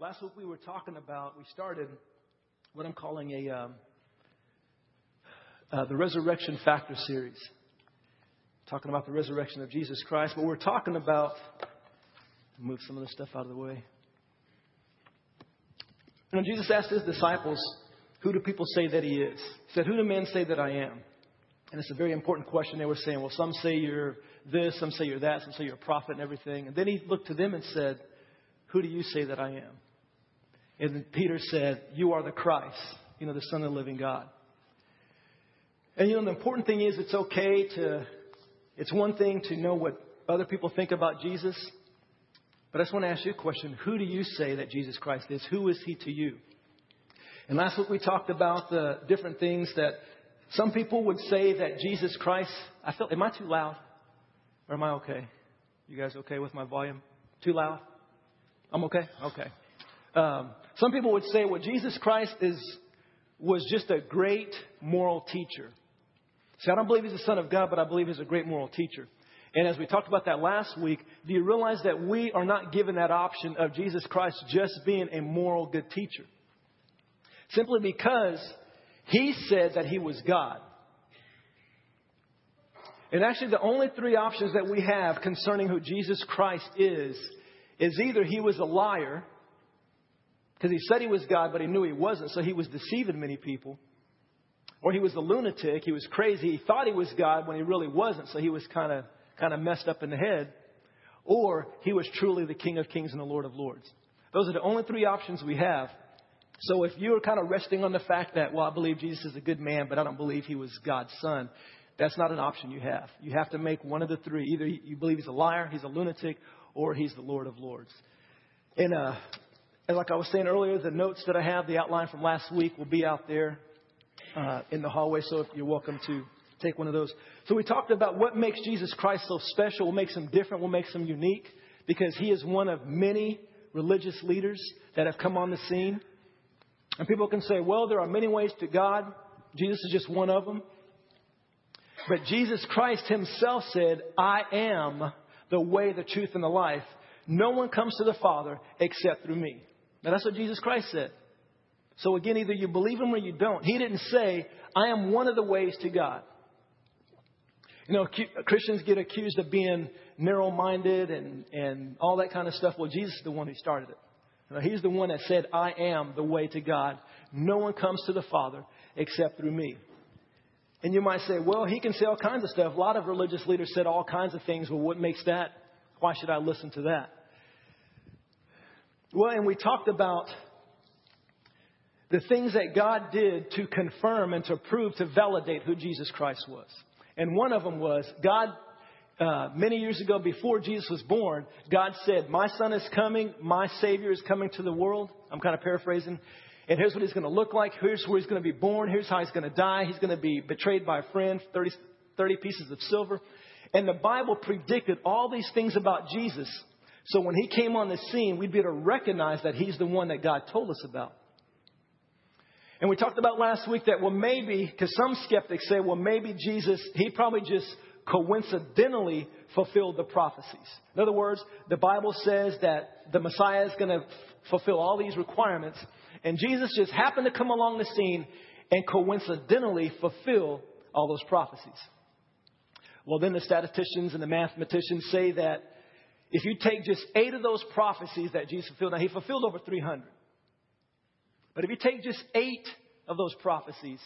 Last week we were talking about, we started what I'm calling a um, uh, the Resurrection Factor series, talking about the resurrection of Jesus Christ. But we're talking about move some of the stuff out of the way. You know, Jesus asked his disciples, "Who do people say that he is?" He said, "Who do men say that I am?" And it's a very important question. They were saying, "Well, some say you're this, some say you're that, some say you're a prophet and everything." And then he looked to them and said, "Who do you say that I am?" And Peter said, You are the Christ, you know, the Son of the living God. And you know, the important thing is it's okay to, it's one thing to know what other people think about Jesus. But I just want to ask you a question. Who do you say that Jesus Christ is? Who is he to you? And last week we talked about the different things that some people would say that Jesus Christ, I felt, am I too loud? Or am I okay? You guys okay with my volume? Too loud? I'm okay? Okay. Um, some people would say, well, Jesus Christ is, was just a great moral teacher. See, I don't believe he's the Son of God, but I believe he's a great moral teacher. And as we talked about that last week, do you realize that we are not given that option of Jesus Christ just being a moral good teacher? Simply because he said that he was God. And actually, the only three options that we have concerning who Jesus Christ is is either he was a liar, because he said he was God, but he knew he wasn't, so he was deceiving many people. Or he was a lunatic, he was crazy, he thought he was God when he really wasn't, so he was kind of kind of messed up in the head. Or he was truly the King of Kings and the Lord of Lords. Those are the only three options we have. So if you're kind of resting on the fact that, well, I believe Jesus is a good man, but I don't believe he was God's son, that's not an option you have. You have to make one of the three. Either you believe he's a liar, he's a lunatic, or he's the Lord of Lords. And uh, and like I was saying earlier, the notes that I have, the outline from last week, will be out there uh, in the hallway. So if you're welcome to take one of those. So we talked about what makes Jesus Christ so special, what makes him different, what makes him unique, because he is one of many religious leaders that have come on the scene. And people can say, well, there are many ways to God. Jesus is just one of them. But Jesus Christ himself said, I am the way, the truth, and the life. No one comes to the Father except through me. Now, that's what Jesus Christ said. So, again, either you believe him or you don't. He didn't say, I am one of the ways to God. You know, Christians get accused of being narrow minded and, and all that kind of stuff. Well, Jesus is the one who started it. Know, he's the one that said, I am the way to God. No one comes to the Father except through me. And you might say, well, he can say all kinds of stuff. A lot of religious leaders said all kinds of things. Well, what makes that? Why should I listen to that? Well, and we talked about the things that God did to confirm and to prove, to validate who Jesus Christ was. And one of them was God, uh, many years ago, before Jesus was born, God said, My son is coming, my Savior is coming to the world. I'm kind of paraphrasing. And here's what he's going to look like. Here's where he's going to be born. Here's how he's going to die. He's going to be betrayed by a friend, 30, 30 pieces of silver. And the Bible predicted all these things about Jesus so when he came on the scene, we'd be able to recognize that he's the one that God told us about. And we talked about last week that, well, maybe, because some skeptics say, well, maybe Jesus, he probably just coincidentally fulfilled the prophecies. In other words, the Bible says that the Messiah is going to f- fulfill all these requirements, and Jesus just happened to come along the scene and coincidentally fulfill all those prophecies. Well, then the statisticians and the mathematicians say that if you take just eight of those prophecies that Jesus fulfilled, now he fulfilled over 300. But if you take just eight of those prophecies,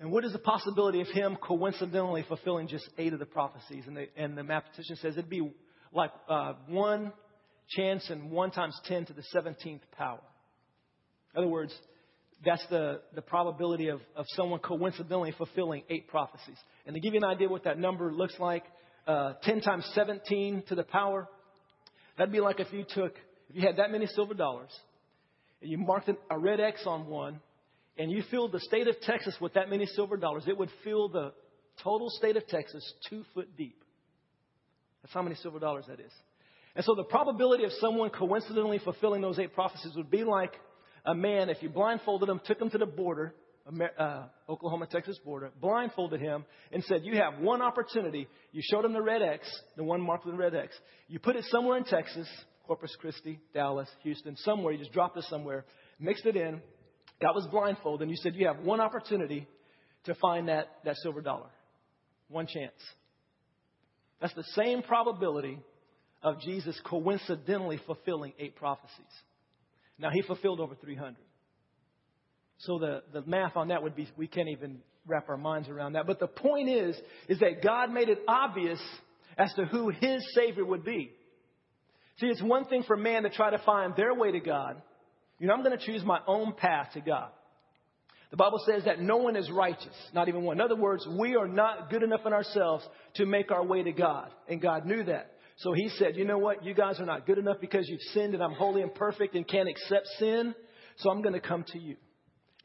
and what is the possibility of him coincidentally fulfilling just eight of the prophecies? And the, and the mathematician says it'd be like uh, one chance and one times 10 to the 17th power. In other words, that's the, the probability of, of someone coincidentally fulfilling eight prophecies. And to give you an idea what that number looks like, uh, 10 times 17 to the power. That'd be like if you took, if you had that many silver dollars, and you marked a red X on one, and you filled the state of Texas with that many silver dollars, it would fill the total state of Texas two foot deep. That's how many silver dollars that is. And so the probability of someone coincidentally fulfilling those eight prophecies would be like a man, if you blindfolded him, took him to the border, uh, Oklahoma Texas border, blindfolded him, and said, You have one opportunity. You showed him the red X, the one marked with the red X. You put it somewhere in Texas, Corpus Christi, Dallas, Houston, somewhere. You just dropped it somewhere, mixed it in, got was blindfolded, and you said you have one opportunity to find that, that silver dollar. One chance. That's the same probability of Jesus coincidentally fulfilling eight prophecies. Now, he fulfilled over 300. So the, the math on that would be, we can't even wrap our minds around that. But the point is, is that God made it obvious as to who his Savior would be. See, it's one thing for man to try to find their way to God. You know, I'm going to choose my own path to God. The Bible says that no one is righteous, not even one. In other words, we are not good enough in ourselves to make our way to God. And God knew that. So he said, you know what? You guys are not good enough because you've sinned and I'm holy and perfect and can't accept sin. So I'm going to come to you.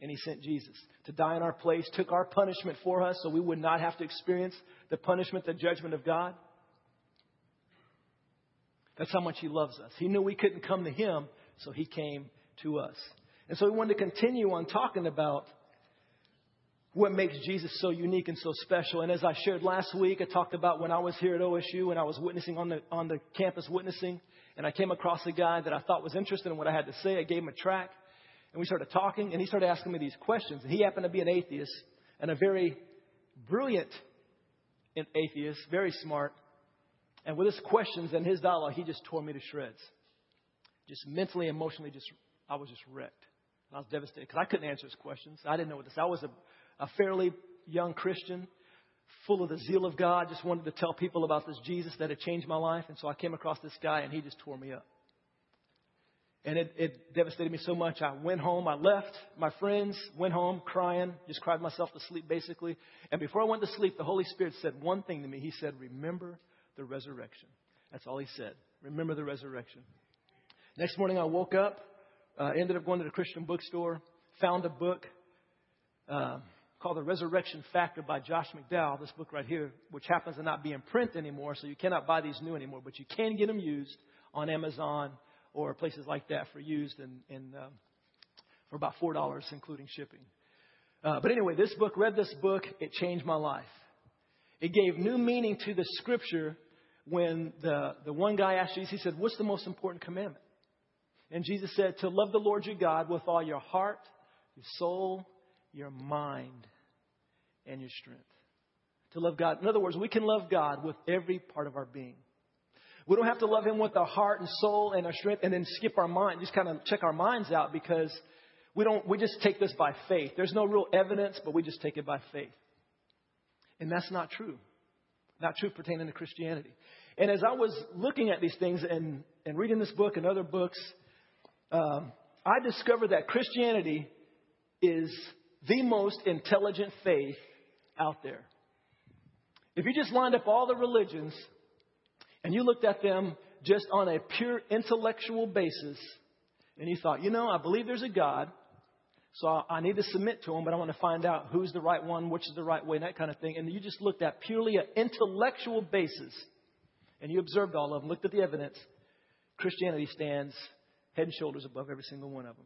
And he sent Jesus to die in our place, took our punishment for us so we would not have to experience the punishment, the judgment of God. That's how much he loves us. He knew we couldn't come to him, so he came to us. And so we wanted to continue on talking about what makes Jesus so unique and so special. And as I shared last week, I talked about when I was here at OSU and I was witnessing on the, on the campus witnessing, and I came across a guy that I thought was interested in what I had to say. I gave him a track, and we started talking, and he started asking me these questions. And he happened to be an atheist and a very brilliant atheist, very smart. And with his questions and his dialogue, he just tore me to shreds. Just mentally, emotionally, just I was just wrecked. And I was devastated because I couldn't answer his questions. I didn't know what this. I was a a fairly young Christian, full of the zeal of God, just wanted to tell people about this Jesus that had changed my life. And so I came across this guy and he just tore me up. And it, it devastated me so much. I went home, I left my friends, went home crying, just cried myself to sleep basically. And before I went to sleep, the Holy Spirit said one thing to me. He said, Remember the resurrection. That's all he said. Remember the resurrection. Next morning I woke up, uh, ended up going to the Christian bookstore, found a book. Uh, called The Resurrection Factor by Josh McDowell, this book right here, which happens to not be in print anymore, so you cannot buy these new anymore, but you can get them used on Amazon or places like that for used and, and um, for about $4, including shipping. Uh, but anyway, this book, read this book, it changed my life. It gave new meaning to the scripture when the, the one guy asked Jesus, he said, What's the most important commandment? And Jesus said, To love the Lord your God with all your heart, your soul, your mind, and your strength. To love God. In other words, we can love God with every part of our being. We don't have to love Him with our heart and soul and our strength and then skip our mind, just kind of check our minds out because we don't, we just take this by faith. There's no real evidence, but we just take it by faith. And that's not true. Not true pertaining to Christianity. And as I was looking at these things and, and reading this book and other books, um, I discovered that Christianity is the most intelligent faith out there. If you just lined up all the religions and you looked at them just on a pure intellectual basis, and you thought, you know, I believe there's a God, so I need to submit to him, but I want to find out who's the right one, which is the right way, and that kind of thing. And you just looked at purely an intellectual basis, and you observed all of them, looked at the evidence. Christianity stands head and shoulders above every single one of them.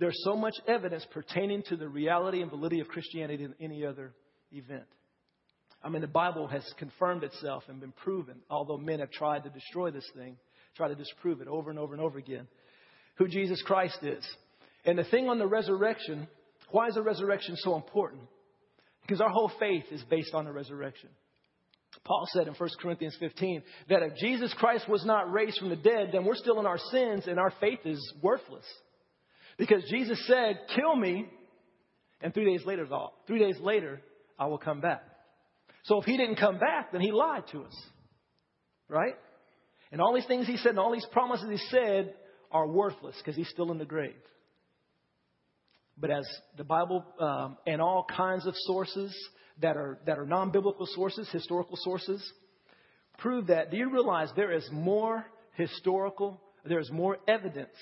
There's so much evidence pertaining to the reality and validity of Christianity than any other event. I mean, the Bible has confirmed itself and been proven, although men have tried to destroy this thing, try to disprove it over and over and over again, who Jesus Christ is. And the thing on the resurrection, why is the resurrection so important? Because our whole faith is based on the resurrection. Paul said in 1 Corinthians 15 that if Jesus Christ was not raised from the dead, then we're still in our sins and our faith is worthless. Because Jesus said, kill me, and three days later, three days later, I will come back. So if he didn't come back, then he lied to us. Right? And all these things he said and all these promises he said are worthless because he's still in the grave. But as the Bible um, and all kinds of sources that are, that are non biblical sources, historical sources, prove that, do you realize there is more historical, there is more evidence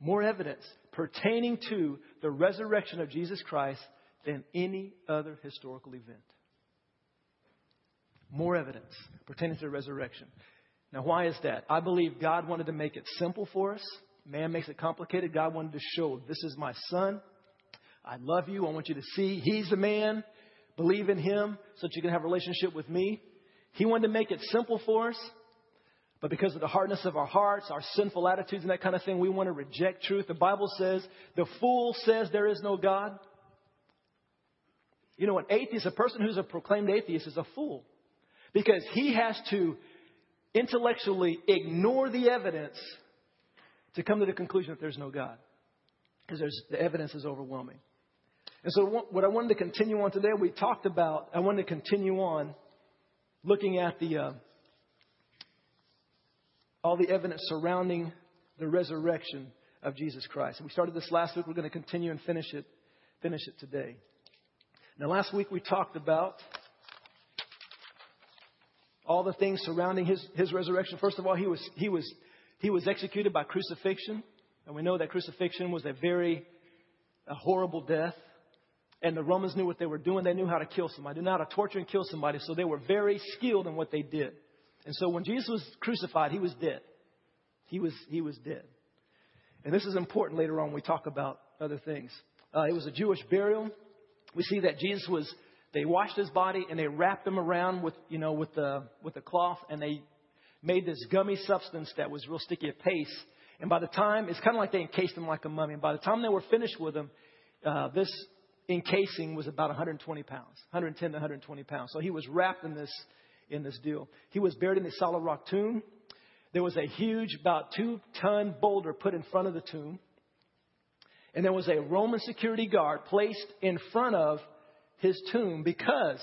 more evidence pertaining to the resurrection of Jesus Christ than any other historical event. More evidence pertaining to the resurrection. Now, why is that? I believe God wanted to make it simple for us. Man makes it complicated. God wanted to show, this is my son. I love you. I want you to see he's the man. Believe in him so that you can have a relationship with me. He wanted to make it simple for us. But because of the hardness of our hearts, our sinful attitudes, and that kind of thing, we want to reject truth. The Bible says the fool says there is no God. You know, an atheist, a person who's a proclaimed atheist, is a fool because he has to intellectually ignore the evidence to come to the conclusion that there's no God because the evidence is overwhelming. And so, what I wanted to continue on today, we talked about, I wanted to continue on looking at the. Uh, all the evidence surrounding the resurrection of Jesus Christ. And we started this last week. We're going to continue and finish it, finish it today. Now, last week we talked about all the things surrounding his, his resurrection. First of all, he was, he, was, he was executed by crucifixion. And we know that crucifixion was a very a horrible death. And the Romans knew what they were doing. They knew how to kill somebody. They knew how to torture and kill somebody. So they were very skilled in what they did. And so when Jesus was crucified, he was dead. He was, he was dead. And this is important later on when we talk about other things. Uh, it was a Jewish burial. We see that Jesus was, they washed his body and they wrapped him around with, you know, with the, with the cloth and they made this gummy substance that was real sticky, a paste. And by the time, it's kind of like they encased him like a mummy. And by the time they were finished with him, uh, this encasing was about 120 pounds, 110 to 120 pounds. So he was wrapped in this in this deal. He was buried in a solid rock tomb. There was a huge, about two ton boulder put in front of the tomb. And there was a Roman security guard placed in front of his tomb because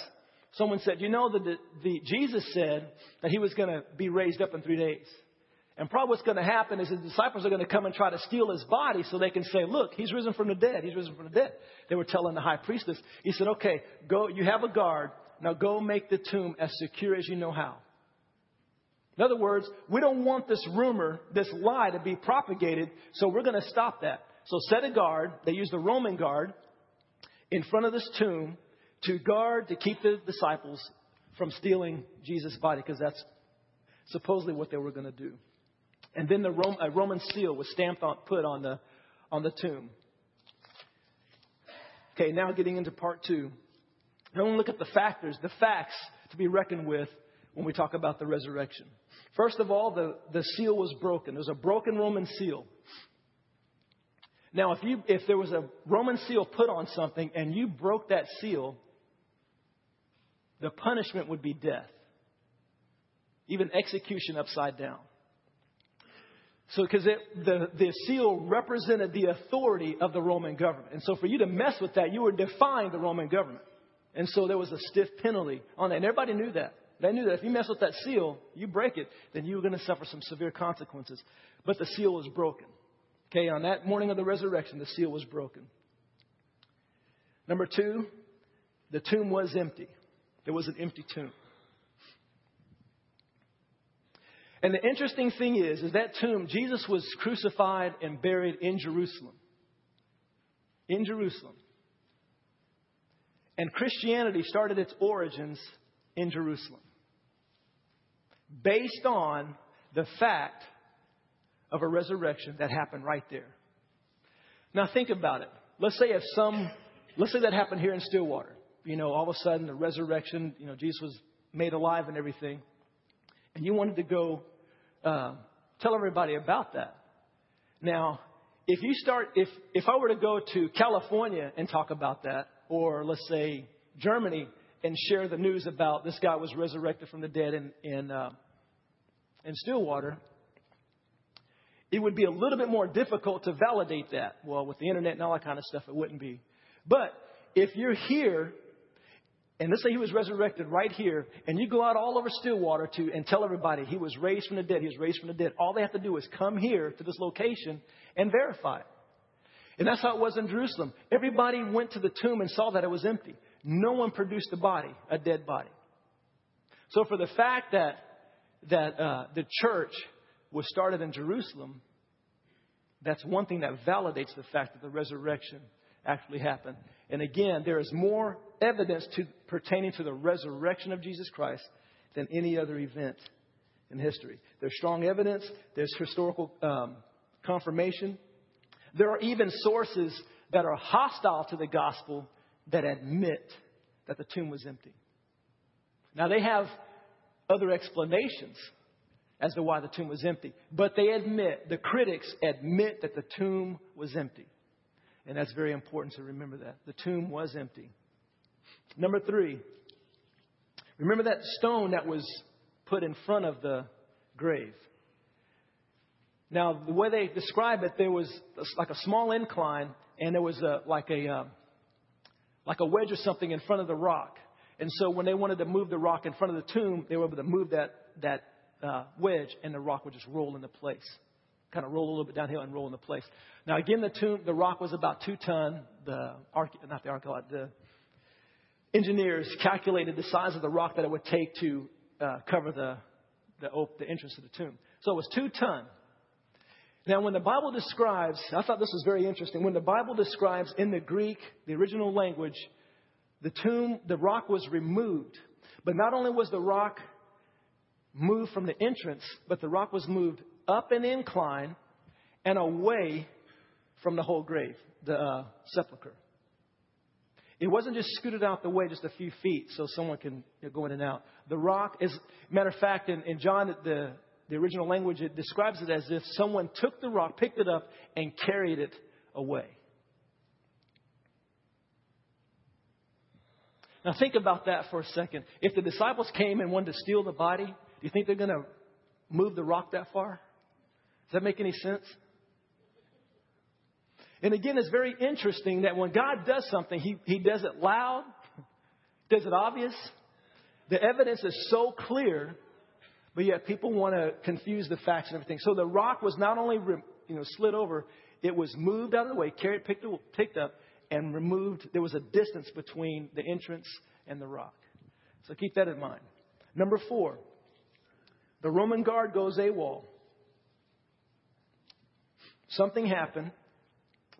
someone said, you know, that the, the, Jesus said that he was going to be raised up in three days. And probably what's going to happen is his disciples are going to come and try to steal his body so they can say, look, he's risen from the dead. He's risen from the dead. They were telling the high priestess. He said, okay, go, you have a guard. Now go make the tomb as secure as you know how. In other words, we don't want this rumor, this lie to be propagated, so we're going to stop that. So set a guard, they used the Roman guard, in front of this tomb to guard, to keep the disciples from stealing Jesus' body, because that's supposedly what they were going to do. And then the Rome, a Roman seal was stamped on, put on the, on the tomb. Okay, now getting into part two. To look at the factors, the facts to be reckoned with when we talk about the resurrection. First of all, the, the seal was broken. There's a broken Roman seal. Now, if, you, if there was a Roman seal put on something and you broke that seal, the punishment would be death, even execution upside down. So, because the, the seal represented the authority of the Roman government. And so, for you to mess with that, you were defying the Roman government. And so there was a stiff penalty on that. And everybody knew that. They knew that if you mess with that seal, you break it, then you were going to suffer some severe consequences. But the seal was broken. Okay, on that morning of the resurrection, the seal was broken. Number two, the tomb was empty. There was an empty tomb. And the interesting thing is, is that tomb, Jesus was crucified and buried in Jerusalem. In Jerusalem. And Christianity started its origins in Jerusalem based on the fact of a resurrection that happened right there. Now think about it. Let's say if some, let's say that happened here in Stillwater. You know, all of a sudden the resurrection, you know, Jesus was made alive and everything. And you wanted to go uh, tell everybody about that. Now, if you start, if, if I were to go to California and talk about that, or let's say Germany and share the news about this guy was resurrected from the dead in, in, uh, in Stillwater, it would be a little bit more difficult to validate that. Well, with the internet and all that kind of stuff, it wouldn't be. But if you're here, and let's say he was resurrected right here, and you go out all over Stillwater to and tell everybody he was raised from the dead, he was raised from the dead. All they have to do is come here to this location and verify it. And that's how it was in Jerusalem. Everybody went to the tomb and saw that it was empty. No one produced a body, a dead body. So for the fact that that uh, the church was started in Jerusalem, that's one thing that validates the fact that the resurrection actually happened. And again, there is more evidence to, pertaining to the resurrection of Jesus Christ than any other event in history. There's strong evidence. There's historical um, confirmation. There are even sources that are hostile to the gospel that admit that the tomb was empty. Now, they have other explanations as to why the tomb was empty. But they admit, the critics admit that the tomb was empty. And that's very important to remember that. The tomb was empty. Number three, remember that stone that was put in front of the grave. Now, the way they describe it, there was like a small incline, and there was a, like a uh, like a wedge or something in front of the rock. And so, when they wanted to move the rock in front of the tomb, they were able to move that that uh, wedge, and the rock would just roll into place, kind of roll a little bit downhill and roll into place. Now, again, the tomb, the rock was about two ton. The not the archaeologist, the engineers calculated the size of the rock that it would take to uh, cover the the, the entrance to the tomb. So it was two ton. Now, when the Bible describes, I thought this was very interesting. When the Bible describes in the Greek, the original language, the tomb, the rock was removed. But not only was the rock moved from the entrance, but the rock was moved up an incline and away from the whole grave, the uh, sepulcher. It wasn't just scooted out the way just a few feet so someone can you know, go in and out. The rock is, matter of fact, in, in John, the, the original language, it describes it as if someone took the rock, picked it up, and carried it away. Now, think about that for a second. If the disciples came and wanted to steal the body, do you think they're going to move the rock that far? Does that make any sense? And again, it's very interesting that when God does something, He, he does it loud, does it obvious. The evidence is so clear but yet people want to confuse the facts and everything. So the rock was not only you know slid over, it was moved out of the way, carried, picked, picked up, and removed. There was a distance between the entrance and the rock. So keep that in mind. Number four, the Roman guard goes AWOL. Something happened.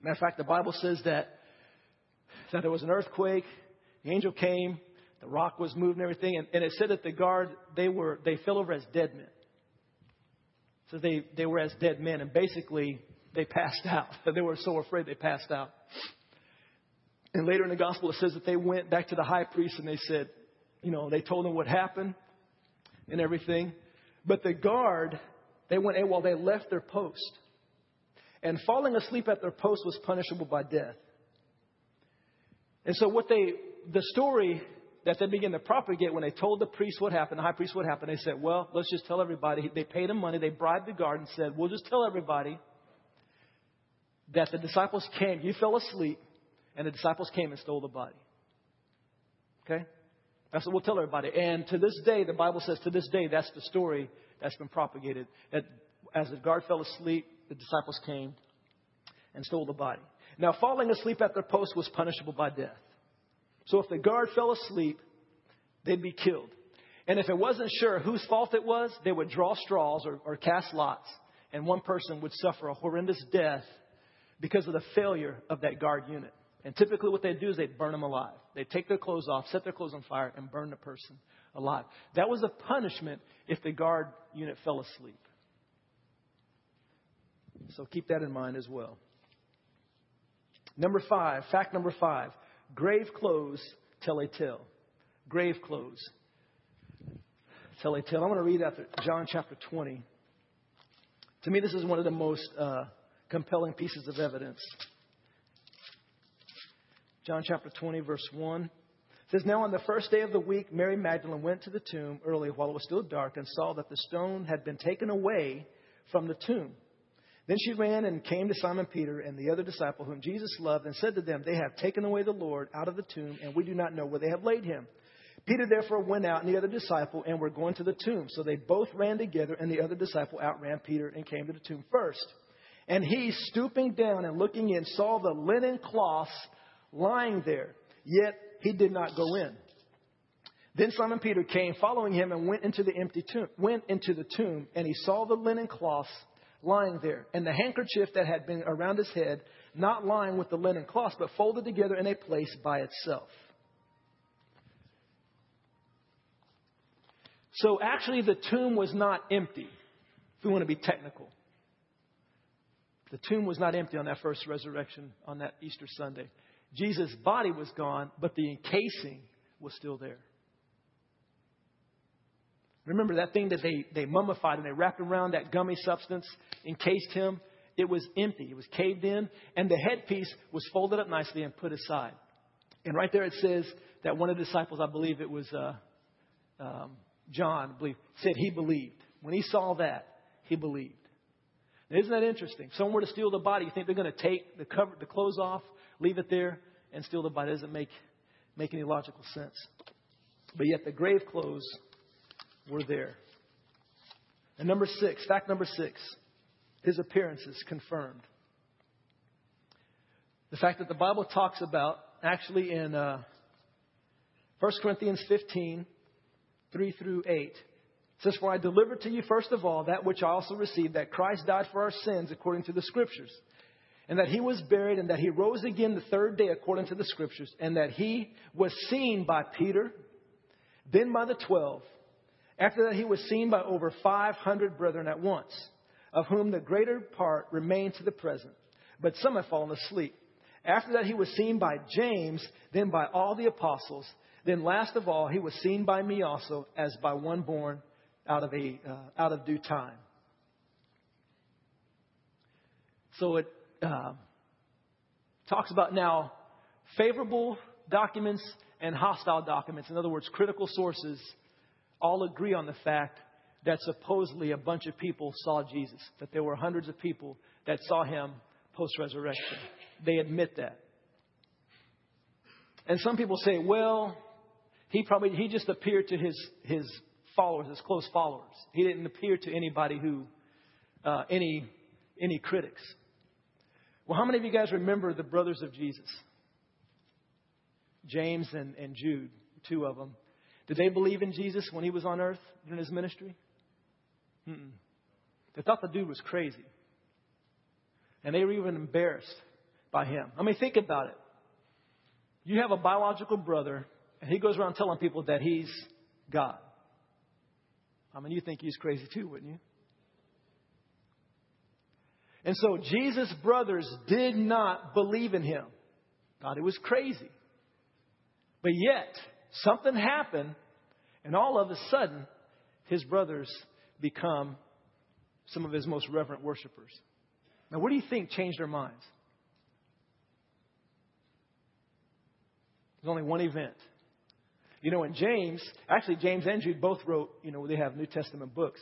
Matter of fact, the Bible says that, that there was an earthquake. The angel came, the rock was moved and everything. And, and it said that the guard, they were, they fell over as dead men. So they, they were as dead men. And basically, they passed out. they were so afraid they passed out. And later in the gospel, it says that they went back to the high priest and they said, you know, they told him what happened and everything. But the guard, they went AWOL, they left their post. And falling asleep at their post was punishable by death. And so what they, the story that they began to propagate when they told the priest what happened, the high priest what happened. They said, well, let's just tell everybody. They paid him money. They bribed the guard and said, we'll just tell everybody that the disciples came. You fell asleep, and the disciples came and stole the body. Okay? That's what we'll tell everybody. And to this day, the Bible says to this day, that's the story that's been propagated. That as the guard fell asleep, the disciples came and stole the body. Now, falling asleep at their post was punishable by death. So if the guard fell asleep, they'd be killed. And if it wasn't sure whose fault it was, they would draw straws or, or cast lots, and one person would suffer a horrendous death because of the failure of that guard unit. And typically, what they'd do is they'd burn them alive. They'd take their clothes off, set their clothes on fire, and burn the person alive. That was a punishment if the guard unit fell asleep. So keep that in mind as well. Number five, fact number five Grave clothes tell a tale. Grave clothes tell a tale. I'm going to read out John chapter 20. To me, this is one of the most uh, compelling pieces of evidence. John chapter 20, verse 1 says, Now on the first day of the week, Mary Magdalene went to the tomb early while it was still dark and saw that the stone had been taken away from the tomb. Then she ran and came to Simon Peter and the other disciple whom Jesus loved and said to them, They have taken away the Lord out of the tomb, and we do not know where they have laid him. Peter therefore went out and the other disciple and were going to the tomb. So they both ran together, and the other disciple outran Peter and came to the tomb first. And he, stooping down and looking in, saw the linen cloths lying there, yet he did not go in. Then Simon Peter came, following him, and went into the empty tomb, went into the tomb, and he saw the linen cloths lying there, and the handkerchief that had been around his head, not lying with the linen cloth, but folded together in a place by itself. So actually, the tomb was not empty, if we want to be technical. The tomb was not empty on that first resurrection, on that Easter Sunday. Jesus' body was gone, but the encasing was still there. Remember that thing that they, they mummified and they wrapped around that gummy substance, encased him? It was empty. It was caved in, and the headpiece was folded up nicely and put aside. And right there it says that one of the disciples, I believe it was uh, um, John, I believe, said he believed. When he saw that, he believed. Now, isn't that interesting? Someone were to steal the body, you think they're going to take the cover, the clothes off, leave it there, and steal the body? It doesn't make make any logical sense. But yet the grave clothes were there. And number six, fact number six, his appearance is confirmed. The fact that the Bible talks about, actually in uh, 1 Corinthians 15, 3 through 8, says, For I delivered to you first of all that which I also received, that Christ died for our sins according to the Scriptures, and that he was buried, and that he rose again the third day according to the Scriptures, and that he was seen by Peter, then by the twelve. After that, he was seen by over 500 brethren at once, of whom the greater part remain to the present, but some have fallen asleep. After that, he was seen by James, then by all the apostles. Then, last of all, he was seen by me also, as by one born out of, a, uh, out of due time. So it uh, talks about now favorable documents and hostile documents. In other words, critical sources all agree on the fact that supposedly a bunch of people saw Jesus, that there were hundreds of people that saw him post resurrection. They admit that. And some people say, well, he probably he just appeared to his his followers, his close followers. He didn't appear to anybody who uh, any any critics. Well, how many of you guys remember the brothers of Jesus? James and, and Jude, two of them. Did they believe in Jesus when he was on earth during his ministry? Mm-mm. They thought the dude was crazy. And they were even embarrassed by him. I mean, think about it. You have a biological brother, and he goes around telling people that he's God. I mean, you think he's crazy too, wouldn't you? And so Jesus' brothers did not believe in him. Thought it was crazy. But yet, something happened, and all of a sudden, his brothers become some of his most reverent worshipers. Now, what do you think changed their minds? There's only one event. You know, in James, actually, James and Jude both wrote, you know, they have New Testament books.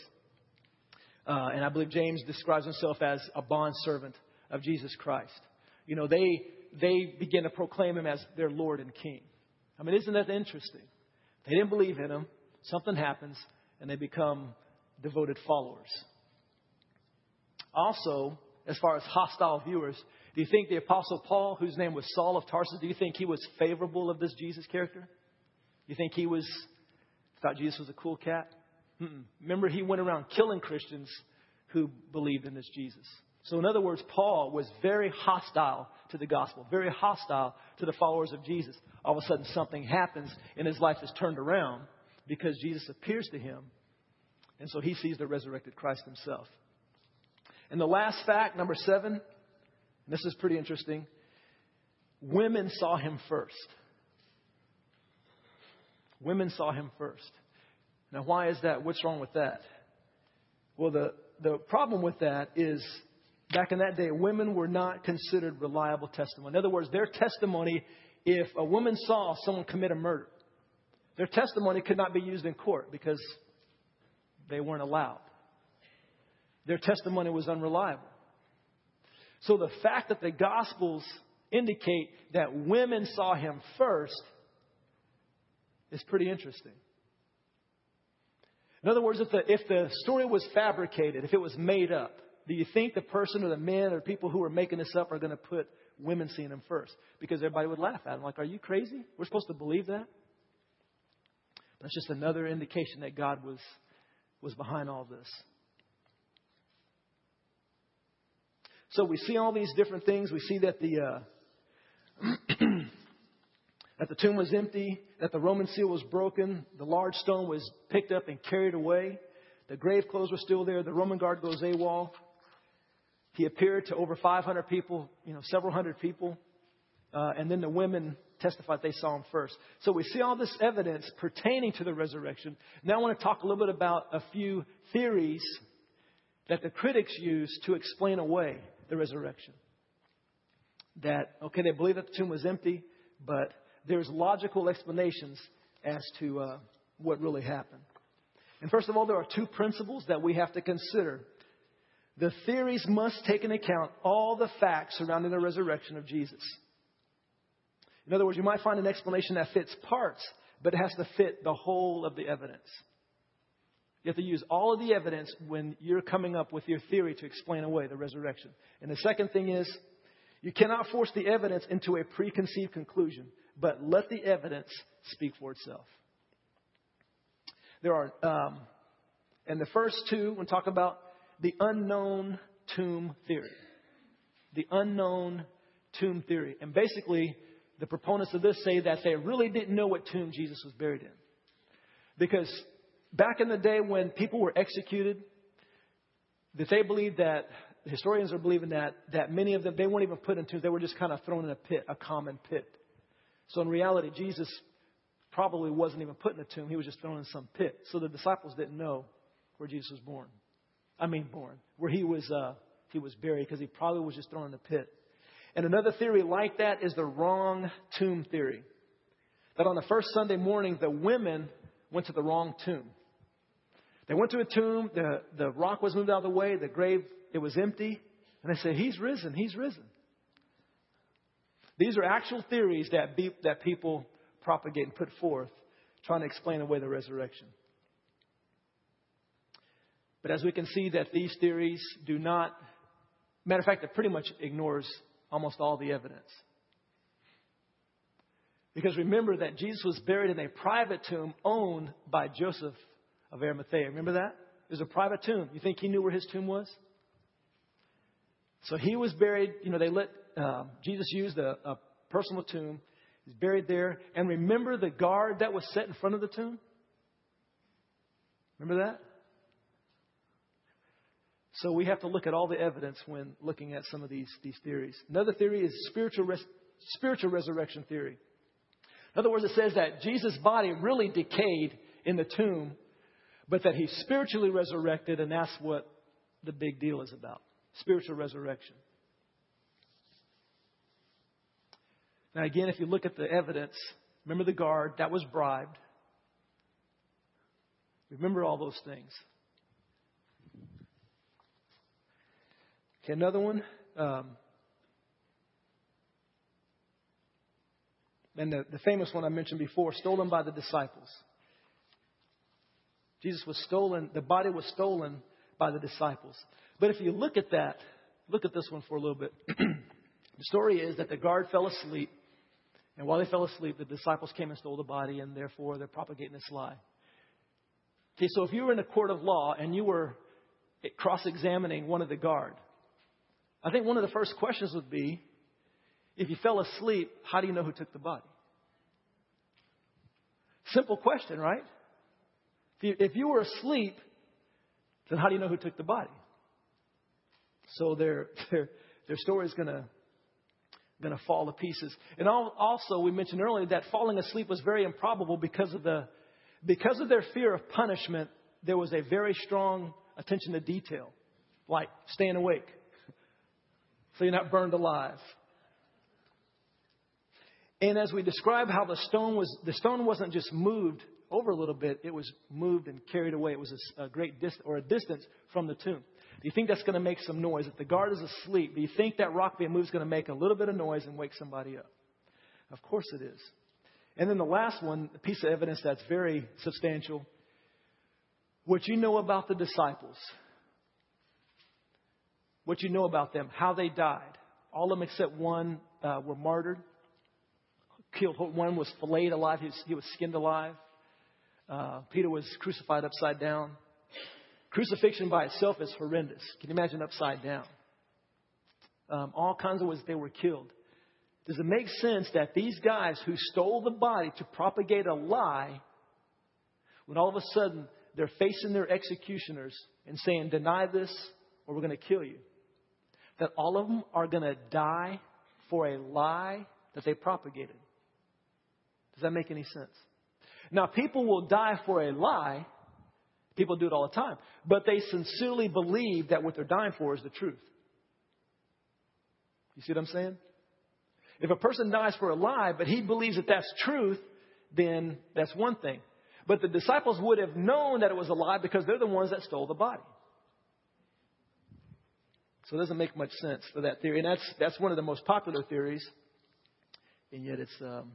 Uh, and I believe James describes himself as a bond servant of Jesus Christ. You know, they, they begin to proclaim him as their Lord and King. I mean, isn't that interesting? They didn't believe in him. Something happens, and they become devoted followers. Also, as far as hostile viewers, do you think the Apostle Paul, whose name was Saul of Tarsus, do you think he was favorable of this Jesus character? You think he was thought Jesus was a cool cat? Mm-mm. Remember, he went around killing Christians who believed in this Jesus. So, in other words, Paul was very hostile to the gospel, very hostile to the followers of Jesus. All of a sudden, something happens and his life is turned around because Jesus appears to him. And so he sees the resurrected Christ himself. And the last fact, number seven, this is pretty interesting women saw him first. Women saw him first. Now, why is that? What's wrong with that? Well, the, the problem with that is back in that day, women were not considered reliable testimony. In other words, their testimony, if a woman saw someone commit a murder, their testimony could not be used in court because they weren't allowed. Their testimony was unreliable. So the fact that the Gospels indicate that women saw him first is pretty interesting. In other words, if the, if the story was fabricated, if it was made up, do you think the person or the men or people who are making this up are going to put women seeing him first? Because everybody would laugh at them, Like, are you crazy? We're supposed to believe that? That's just another indication that God was, was behind all this. So we see all these different things. We see that the uh, that the tomb was empty, that the Roman seal was broken, the large stone was picked up and carried away, the grave clothes were still there, the Roman guard goes AWOL. He appeared to over 500 people, you know, several hundred people, uh, and then the women testified they saw him first. So we see all this evidence pertaining to the resurrection. Now I want to talk a little bit about a few theories that the critics use to explain away the resurrection. That, okay, they believe that the tomb was empty, but there's logical explanations as to uh, what really happened. And first of all, there are two principles that we have to consider. The theories must take into account all the facts surrounding the resurrection of Jesus. In other words, you might find an explanation that fits parts, but it has to fit the whole of the evidence. You have to use all of the evidence when you're coming up with your theory to explain away the resurrection. And the second thing is, you cannot force the evidence into a preconceived conclusion, but let the evidence speak for itself. There are, um, and the first two, we talk about the unknown tomb theory. The unknown tomb theory. And basically, the proponents of this say that they really didn't know what tomb Jesus was buried in. Because back in the day when people were executed, that they believed that historians are believing that that many of them they weren't even put in tombs; they were just kind of thrown in a pit, a common pit. So in reality, Jesus probably wasn't even put in a tomb; he was just thrown in some pit. So the disciples didn't know where Jesus was born. I mean, born where he was uh, he was buried because he probably was just thrown in a pit. And another theory like that is the wrong tomb theory. That on the first Sunday morning, the women went to the wrong tomb. They went to a tomb, the, the rock was moved out of the way, the grave, it was empty, and they said, He's risen, He's risen. These are actual theories that, be, that people propagate and put forth, trying to explain away the resurrection. But as we can see, that these theories do not, matter of fact, it pretty much ignores almost all the evidence. Because remember that Jesus was buried in a private tomb owned by Joseph of Arimathea. Remember that? It was a private tomb. You think he knew where his tomb was? So he was buried, you know, they let uh, Jesus used a, a personal tomb. He's buried there. And remember the guard that was set in front of the tomb? Remember that? So we have to look at all the evidence when looking at some of these, these theories. Another theory is spiritual, res- spiritual resurrection theory. In other words, it says that Jesus' body really decayed in the tomb, but that he spiritually resurrected, and that's what the big deal is about spiritual resurrection. Now, again, if you look at the evidence, remember the guard that was bribed. Remember all those things. Okay, another one. Um, and the, the famous one I mentioned before, stolen by the disciples. Jesus was stolen, the body was stolen by the disciples. But if you look at that, look at this one for a little bit. the story is that the guard fell asleep, and while they fell asleep, the disciples came and stole the body, and therefore they're propagating this lie. Okay, so if you were in a court of law and you were cross examining one of the guard, I think one of the first questions would be if you fell asleep, how do you know who took the body? Simple question, right? If you, if you were asleep, then how do you know who took the body? So their, their, their story is going to going to fall to pieces. And also, we mentioned earlier that falling asleep was very improbable because of the because of their fear of punishment. There was a very strong attention to detail, like staying awake, so you're not burned alive. And as we describe how the stone was, the stone wasn't just moved over a little bit, it was moved and carried away. It was a, a great distance or a distance from the tomb. Do you think that's going to make some noise? If the guard is asleep, do you think that rock being moved is going to make a little bit of noise and wake somebody up? Of course it is. And then the last one, a piece of evidence that's very substantial. What you know about the disciples what you know about them, how they died. All of them except one uh, were martyred, killed. One was filleted alive, he was, he was skinned alive. Uh, Peter was crucified upside down. Crucifixion by itself is horrendous. Can you imagine upside down? Um, all kinds of ways they were killed. Does it make sense that these guys who stole the body to propagate a lie, when all of a sudden they're facing their executioners and saying, Deny this or we're going to kill you? That all of them are going to die for a lie that they propagated. Does that make any sense? Now, people will die for a lie. People do it all the time. But they sincerely believe that what they're dying for is the truth. You see what I'm saying? If a person dies for a lie, but he believes that that's truth, then that's one thing. But the disciples would have known that it was a lie because they're the ones that stole the body. So it doesn't make much sense for that theory. And that's, that's one of the most popular theories. And yet it's, um,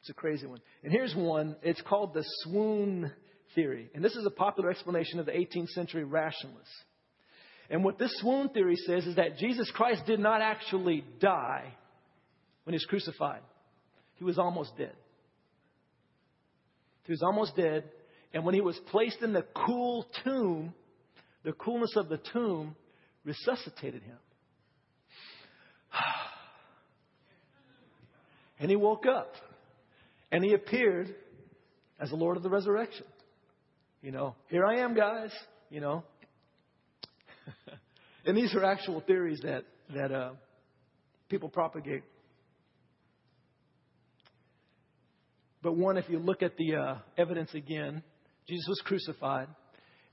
it's a crazy one. And here's one. It's called the swoon theory. And this is a popular explanation of the 18th century rationalists. And what this swoon theory says is that Jesus Christ did not actually die when he was crucified. He was almost dead. He was almost dead. And when he was placed in the cool tomb, the coolness of the tomb resuscitated him. And he woke up. And he appeared as the Lord of the resurrection. You know, here I am, guys. You know. and these are actual theories that, that uh, people propagate. But one, if you look at the uh, evidence again, Jesus was crucified.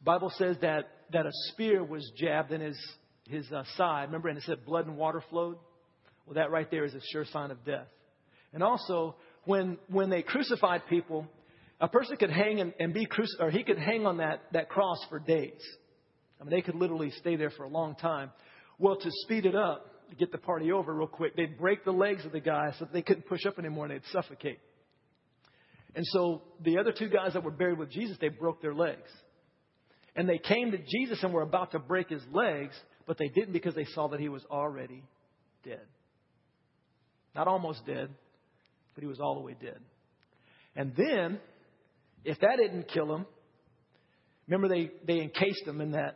Bible says that, that a spear was jabbed in his, his uh, side. Remember, and it said blood and water flowed? Well, that right there is a sure sign of death. And also, when, when they crucified people, a person could hang and, and be crucified, or he could hang on that, that cross for days. I mean, they could literally stay there for a long time. Well, to speed it up, to get the party over real quick, they'd break the legs of the guy so that they couldn't push up anymore and they'd suffocate. And so the other two guys that were buried with Jesus, they broke their legs. And they came to Jesus and were about to break his legs, but they didn't because they saw that he was already dead. Not almost dead, but he was all the way dead. And then, if that didn't kill him, remember they, they encased him in that,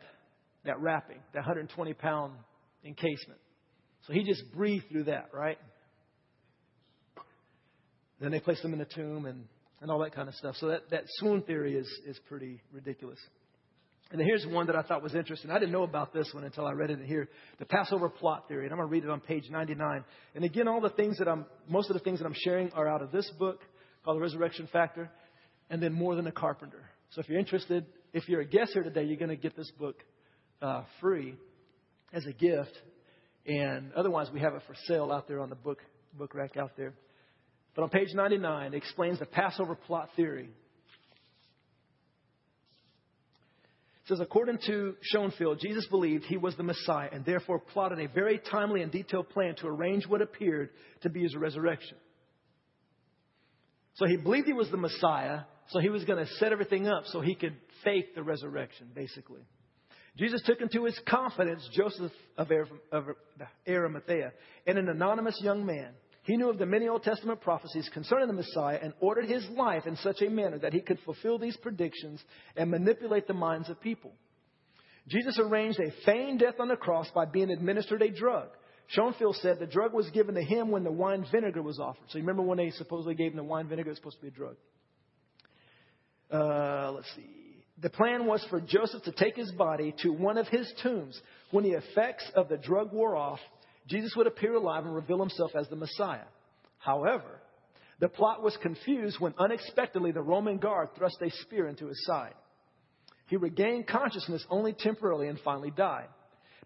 that wrapping, that 120 pound encasement. So he just breathed through that, right? Then they placed him in a tomb and and all that kind of stuff. So that, that swoon theory is, is pretty ridiculous. And here's one that I thought was interesting. I didn't know about this one until I read it here. The Passover plot theory. And I'm going to read it on page 99. And again, all the things that I'm, most of the things that I'm sharing are out of this book called The Resurrection Factor. And then More Than a Carpenter. So if you're interested, if you're a guest here today, you're going to get this book uh, free as a gift. And otherwise, we have it for sale out there on the book, book rack out there. But on page 99, it explains the Passover plot theory. It says, according to Schonfield, Jesus believed he was the Messiah and therefore plotted a very timely and detailed plan to arrange what appeared to be his resurrection. So he believed he was the Messiah, so he was going to set everything up so he could fake the resurrection, basically. Jesus took into his confidence Joseph of Arimathea and an anonymous young man he knew of the many Old Testament prophecies concerning the Messiah and ordered his life in such a manner that he could fulfill these predictions and manipulate the minds of people. Jesus arranged a feigned death on the cross by being administered a drug. Schonfield said the drug was given to him when the wine vinegar was offered. So you remember when they supposedly gave him the wine vinegar? It was supposed to be a drug. Uh, let's see. The plan was for Joseph to take his body to one of his tombs. When the effects of the drug wore off, Jesus would appear alive and reveal himself as the Messiah. However, the plot was confused when unexpectedly the Roman guard thrust a spear into his side. He regained consciousness only temporarily and finally died.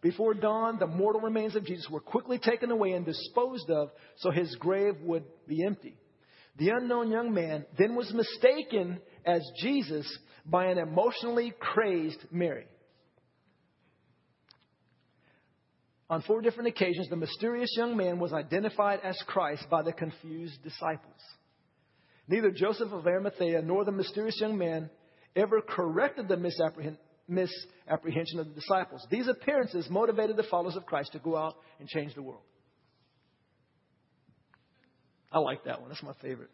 Before dawn, the mortal remains of Jesus were quickly taken away and disposed of so his grave would be empty. The unknown young man then was mistaken as Jesus by an emotionally crazed Mary. On four different occasions, the mysterious young man was identified as Christ by the confused disciples. Neither Joseph of Arimathea nor the mysterious young man ever corrected the misapprehen- misapprehension of the disciples. These appearances motivated the followers of Christ to go out and change the world. I like that one. That's my favorite.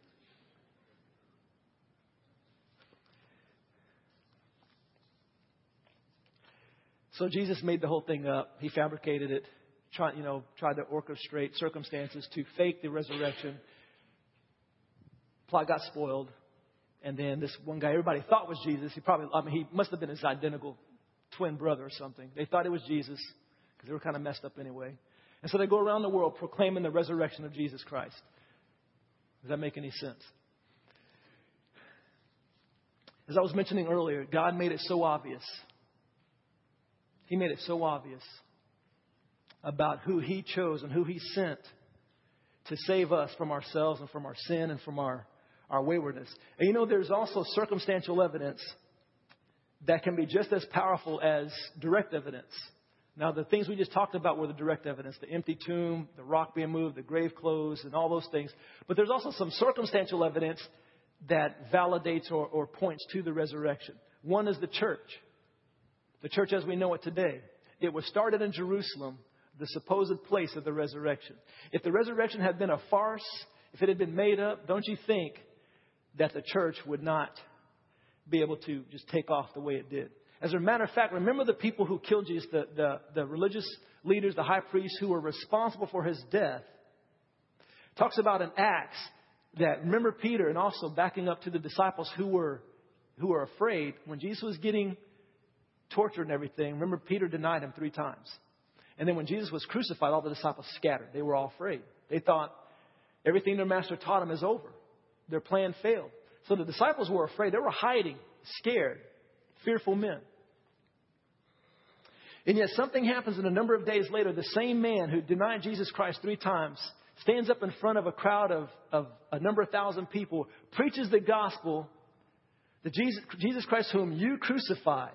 So Jesus made the whole thing up. He fabricated it, tried, you know, tried to orchestrate circumstances to fake the resurrection. Plot got spoiled. And then this one guy everybody thought was Jesus. He probably, I mean, he must have been his identical twin brother or something. They thought it was Jesus because they were kind of messed up anyway. And so they go around the world proclaiming the resurrection of Jesus Christ. Does that make any sense? As I was mentioning earlier, God made it so obvious. He made it so obvious about who He chose and who He sent to save us from ourselves and from our sin and from our, our waywardness. And you know, there's also circumstantial evidence that can be just as powerful as direct evidence. Now, the things we just talked about were the direct evidence the empty tomb, the rock being moved, the grave closed, and all those things. But there's also some circumstantial evidence that validates or, or points to the resurrection. One is the church, the church as we know it today. It was started in Jerusalem, the supposed place of the resurrection. If the resurrection had been a farce, if it had been made up, don't you think that the church would not be able to just take off the way it did? As a matter of fact, remember the people who killed Jesus, the, the, the religious leaders, the high priests who were responsible for his death. Talks about an Acts that remember Peter and also backing up to the disciples who were who were afraid when Jesus was getting tortured and everything. Remember Peter denied him three times. And then when Jesus was crucified, all the disciples scattered. They were all afraid. They thought everything their master taught them is over. Their plan failed. So the disciples were afraid. They were hiding, scared, fearful men. And yet something happens and a number of days later, the same man who denied Jesus Christ three times stands up in front of a crowd of, of a number of thousand people, preaches the gospel that Jesus, Jesus Christ, whom you crucified,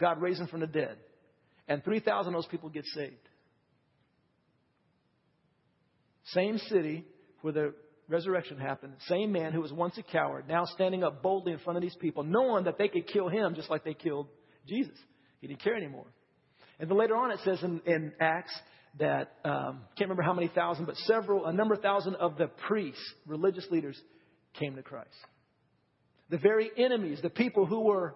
God raised him from the dead. And 3,000 of those people get saved. Same city where the resurrection happened. Same man who was once a coward, now standing up boldly in front of these people, knowing that they could kill him just like they killed Jesus. He didn't care anymore. And then later on, it says in, in Acts that um, can't remember how many thousand, but several, a number of thousand of the priests, religious leaders, came to Christ. The very enemies, the people who were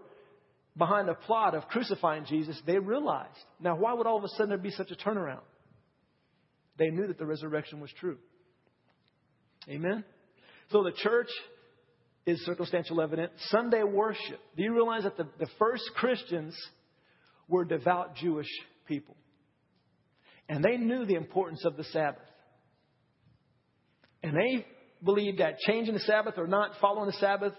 behind the plot of crucifying Jesus, they realized. Now, why would all of a sudden there be such a turnaround? They knew that the resurrection was true. Amen? So the church is circumstantial evidence. Sunday worship. Do you realize that the, the first Christians were devout Jewish people. And they knew the importance of the Sabbath. And they believed that changing the Sabbath or not following the Sabbath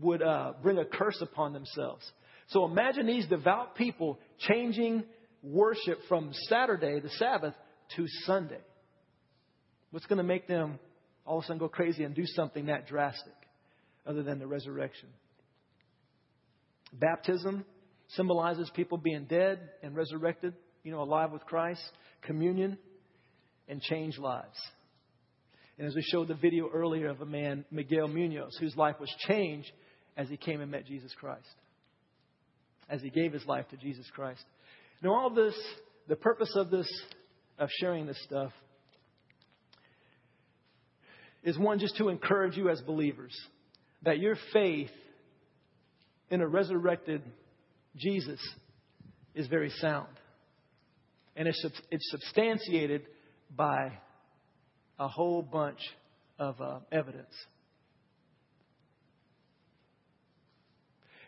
would uh, bring a curse upon themselves. So imagine these devout people changing worship from Saturday, the Sabbath, to Sunday. What's going to make them all of a sudden go crazy and do something that drastic other than the resurrection? Baptism symbolizes people being dead and resurrected, you know, alive with Christ, communion, and change lives. And as we showed the video earlier of a man, Miguel Munoz, whose life was changed as he came and met Jesus Christ, as he gave his life to Jesus Christ. Now, all this, the purpose of this, of sharing this stuff, is one just to encourage you as believers that your faith in a resurrected Jesus is very sound. And it's, it's substantiated by a whole bunch of uh, evidence.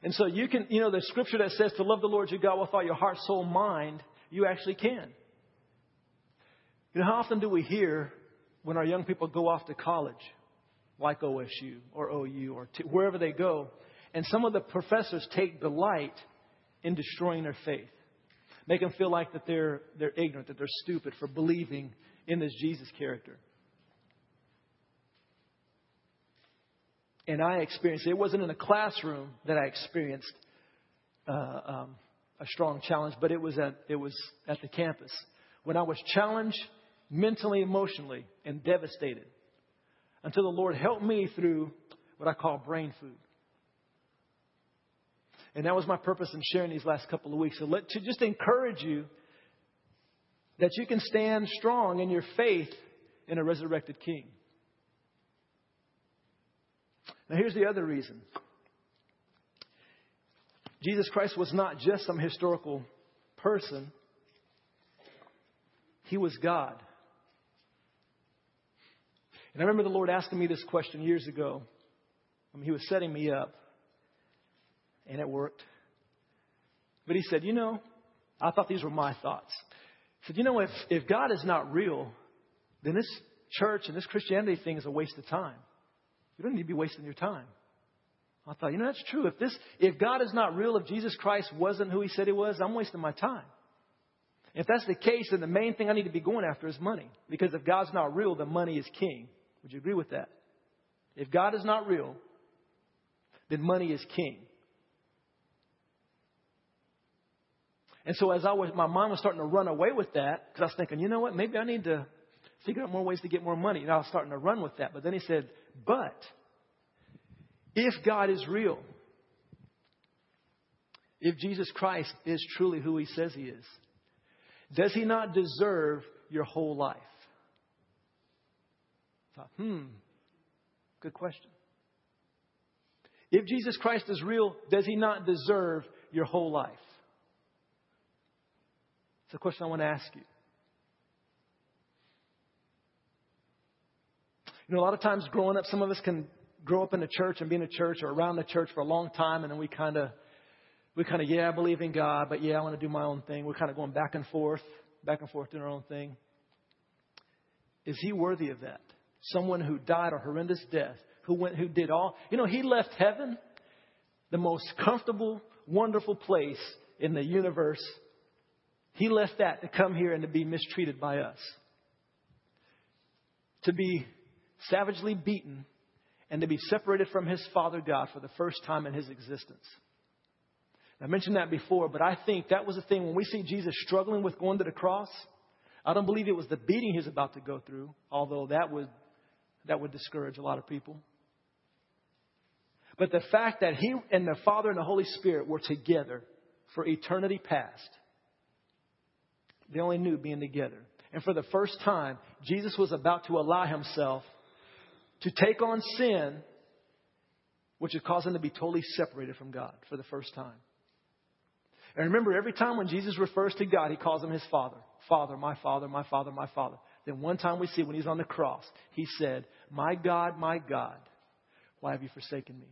And so you can, you know, the scripture that says to love the Lord your God with all your heart, soul, mind, you actually can. You know, how often do we hear when our young people go off to college, like OSU or OU or t- wherever they go, and some of the professors take delight in destroying their faith. Make them feel like that they're, they're ignorant, that they're stupid for believing in this Jesus character. And I experienced, it wasn't in a classroom that I experienced uh, um, a strong challenge, but it was, at, it was at the campus. When I was challenged mentally, emotionally, and devastated until the Lord helped me through what I call brain food. And that was my purpose in sharing these last couple of weeks. So let, to just encourage you that you can stand strong in your faith in a resurrected King. Now, here's the other reason Jesus Christ was not just some historical person, He was God. And I remember the Lord asking me this question years ago. I mean, He was setting me up and it worked. But he said, You know, I thought these were my thoughts. He said, You know, if, if God is not real, then this church and this Christianity thing is a waste of time. You don't need to be wasting your time I thought, you know, that's true. If this, if God is not real, if Jesus Christ wasn't who he said he was, I'm wasting my time. If that's the case, then the main thing I need to be going after is money. Because if God's not real, then money is king. Would you agree with that? If God is not real, then money is king. And so as I was, my mind was starting to run away with that because I was thinking, you know what? Maybe I need to figure out more ways to get more money. And I was starting to run with that. But then he said, but if God is real, if Jesus Christ is truly who he says he is, does he not deserve your whole life? Thought, hmm, good question. If Jesus Christ is real, does he not deserve your whole life? It's a question I want to ask you. You know, a lot of times growing up, some of us can grow up in the church and be in a church or around the church for a long time, and then we kind of, we kind of, yeah, I believe in God, but yeah, I want to do my own thing. We're kind of going back and forth, back and forth doing our own thing. Is he worthy of that? Someone who died a horrendous death, who went, who did all, you know, he left heaven, the most comfortable, wonderful place in the universe. He left that to come here and to be mistreated by us. To be savagely beaten and to be separated from his Father God for the first time in his existence. I mentioned that before, but I think that was the thing when we see Jesus struggling with going to the cross. I don't believe it was the beating he's about to go through, although that would, that would discourage a lot of people. But the fact that he and the Father and the Holy Spirit were together for eternity past, they only knew being together. And for the first time, Jesus was about to allow himself to take on sin, which would cause him to be totally separated from God for the first time. And remember, every time when Jesus refers to God, he calls him his Father. Father, my Father, my Father, my Father. Then one time we see when he's on the cross, he said, My God, my God, why have you forsaken me?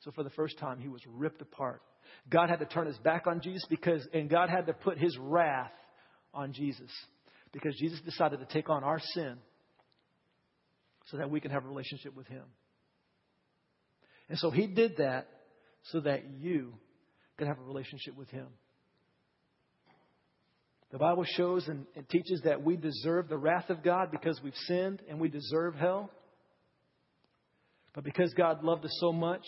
So for the first time, he was ripped apart. God had to turn his back on Jesus because, and God had to put his wrath on Jesus because Jesus decided to take on our sin so that we can have a relationship with Him. And so He did that so that you can have a relationship with Him. The Bible shows and, and teaches that we deserve the wrath of God because we've sinned and we deserve hell. But because God loved us so much,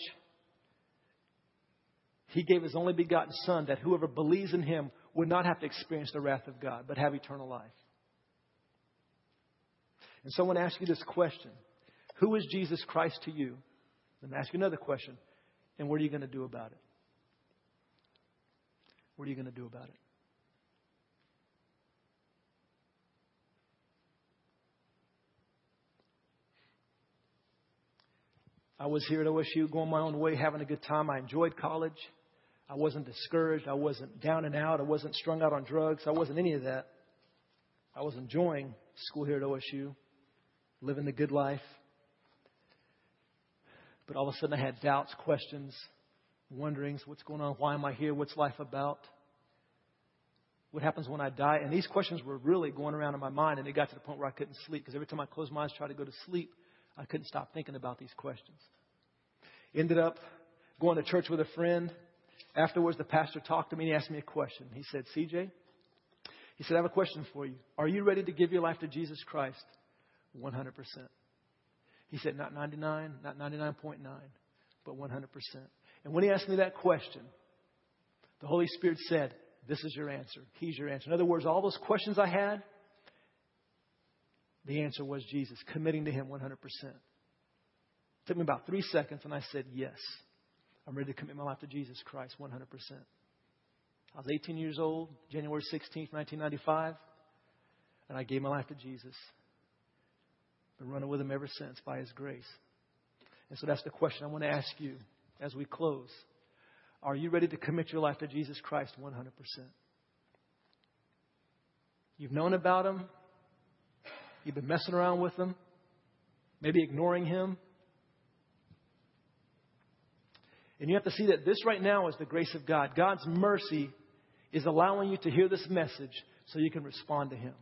He gave His only begotten Son that whoever believes in Him would not have to experience the wrath of God, but have eternal life. And so I want to ask you this question Who is Jesus Christ to you? Me ask you another question. And what are you going to do about it? What are you going to do about it? I was here at OSU going my own way, having a good time. I enjoyed college. I wasn't discouraged. I wasn't down and out. I wasn't strung out on drugs. I wasn't any of that. I was enjoying school here at OSU living the good life. But all of a sudden I had doubts, questions, wonderings what's going on? Why am I here? What's life about? What happens when I die? And these questions were really going around in my mind, and it got to the point where I couldn't sleep because every time I closed my eyes, tried to go to sleep, I couldn't stop thinking about these questions. Ended up going to church with a friend. Afterwards, the pastor talked to me and he asked me a question. He said, CJ, he said, I have a question for you. Are you ready to give your life to Jesus Christ? 100%. He said, not 99, not 99.9, but 100%. And when he asked me that question, the Holy Spirit said, This is your answer. He's your answer. In other words, all those questions I had, the answer was Jesus, committing to Him 100%. It took me about three seconds, and I said, Yes, I'm ready to commit my life to Jesus Christ 100%. I was 18 years old, January 16, 1995, and I gave my life to Jesus. Been running with Him ever since by His grace. And so that's the question I want to ask you as we close. Are you ready to commit your life to Jesus Christ 100%? You've known about Him. You've been messing around with Him. Maybe ignoring Him. And you have to see that this right now is the grace of God. God's mercy is allowing you to hear this message so you can respond to Him.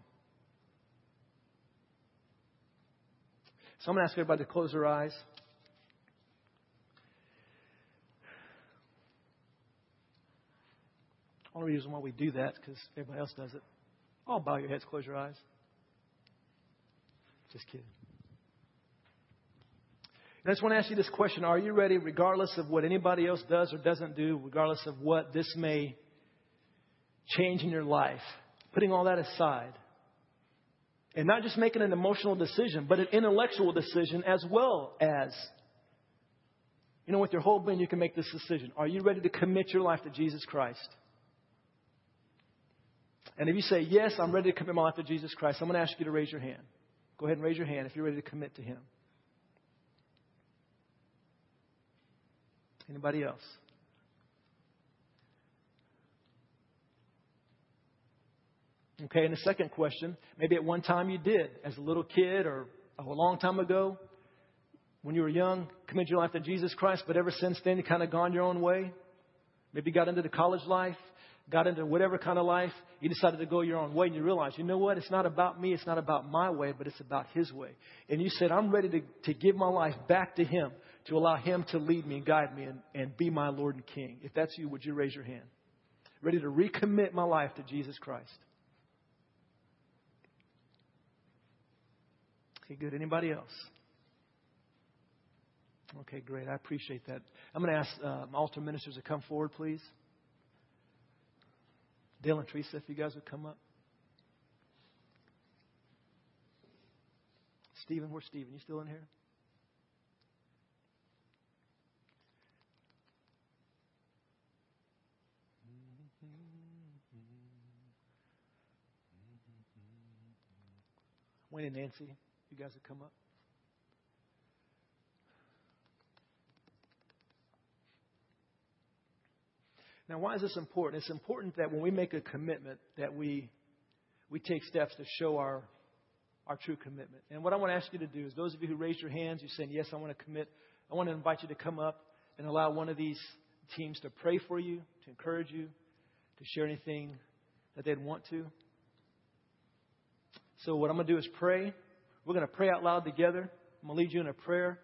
So I'm going to ask everybody to close their eyes. Only reason why we do that is because everybody else does it. All bow your heads, close your eyes. Just kidding. I just want to ask you this question Are you ready, regardless of what anybody else does or doesn't do, regardless of what this may change in your life? Putting all that aside, and not just making an emotional decision, but an intellectual decision as well as, you know, with your whole being, you can make this decision. Are you ready to commit your life to Jesus Christ? And if you say, Yes, I'm ready to commit my life to Jesus Christ, I'm going to ask you to raise your hand. Go ahead and raise your hand if you're ready to commit to Him. Anybody else? Okay, and the second question maybe at one time you did, as a little kid or a long time ago, when you were young, committed your life to Jesus Christ, but ever since then, you kind of gone your own way. Maybe got into the college life, got into whatever kind of life, you decided to go your own way, and you realize, you know what? It's not about me, it's not about my way, but it's about His way. And you said, I'm ready to, to give my life back to Him, to allow Him to lead me and guide me and, and be my Lord and King. If that's you, would you raise your hand? Ready to recommit my life to Jesus Christ. Okay, good. Anybody else? Okay, great. I appreciate that. I'm going to ask uh, altar ministers to come forward, please. Dale and Teresa, if you guys would come up. Stephen, where's Stephen? You still in here? Wayne and Nancy, you guys would come up. Now, why is this important? It's important that when we make a commitment, that we we take steps to show our our true commitment. And what I want to ask you to do is, those of you who raised your hands, you're saying, "Yes, I want to commit." I want to invite you to come up and allow one of these teams to pray for you, to encourage you, to share anything that they'd want to. So, what I'm going to do is pray. We're going to pray out loud together. I'm going to lead you in a prayer.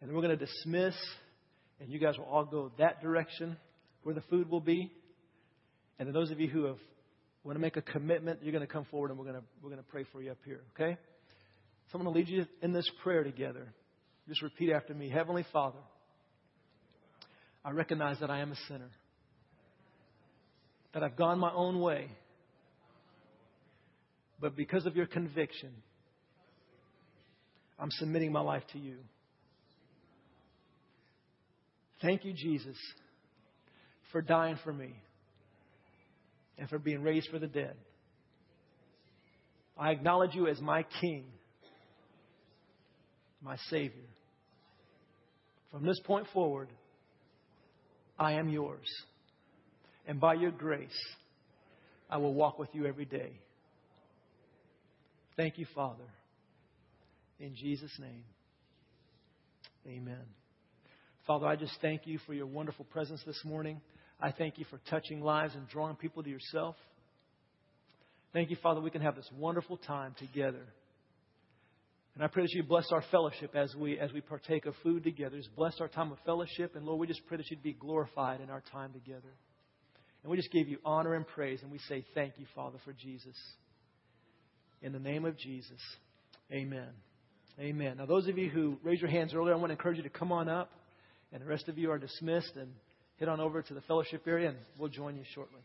And then we're going to dismiss and you guys will all go that direction where the food will be. And then those of you who have want to make a commitment, you're going to come forward and we're going to we're going to pray for you up here, okay? So I'm going to lead you in this prayer together. Just repeat after me. Heavenly Father, I recognize that I am a sinner. That I've gone my own way. But because of your conviction, I'm submitting my life to you. Thank you, Jesus, for dying for me and for being raised for the dead. I acknowledge you as my King, my Savior. From this point forward, I am yours. And by your grace, I will walk with you every day. Thank you, Father. In Jesus' name, amen. Father, I just thank you for your wonderful presence this morning. I thank you for touching lives and drawing people to yourself. Thank you, Father, we can have this wonderful time together. And I pray that you bless our fellowship as we as we partake of food together. Just bless our time of fellowship. And Lord, we just pray that you'd be glorified in our time together. And we just give you honor and praise. And we say thank you, Father, for Jesus. In the name of Jesus. Amen. Amen. Now, those of you who raised your hands earlier, I want to encourage you to come on up. And the rest of you are dismissed and head on over to the fellowship area, and we'll join you shortly.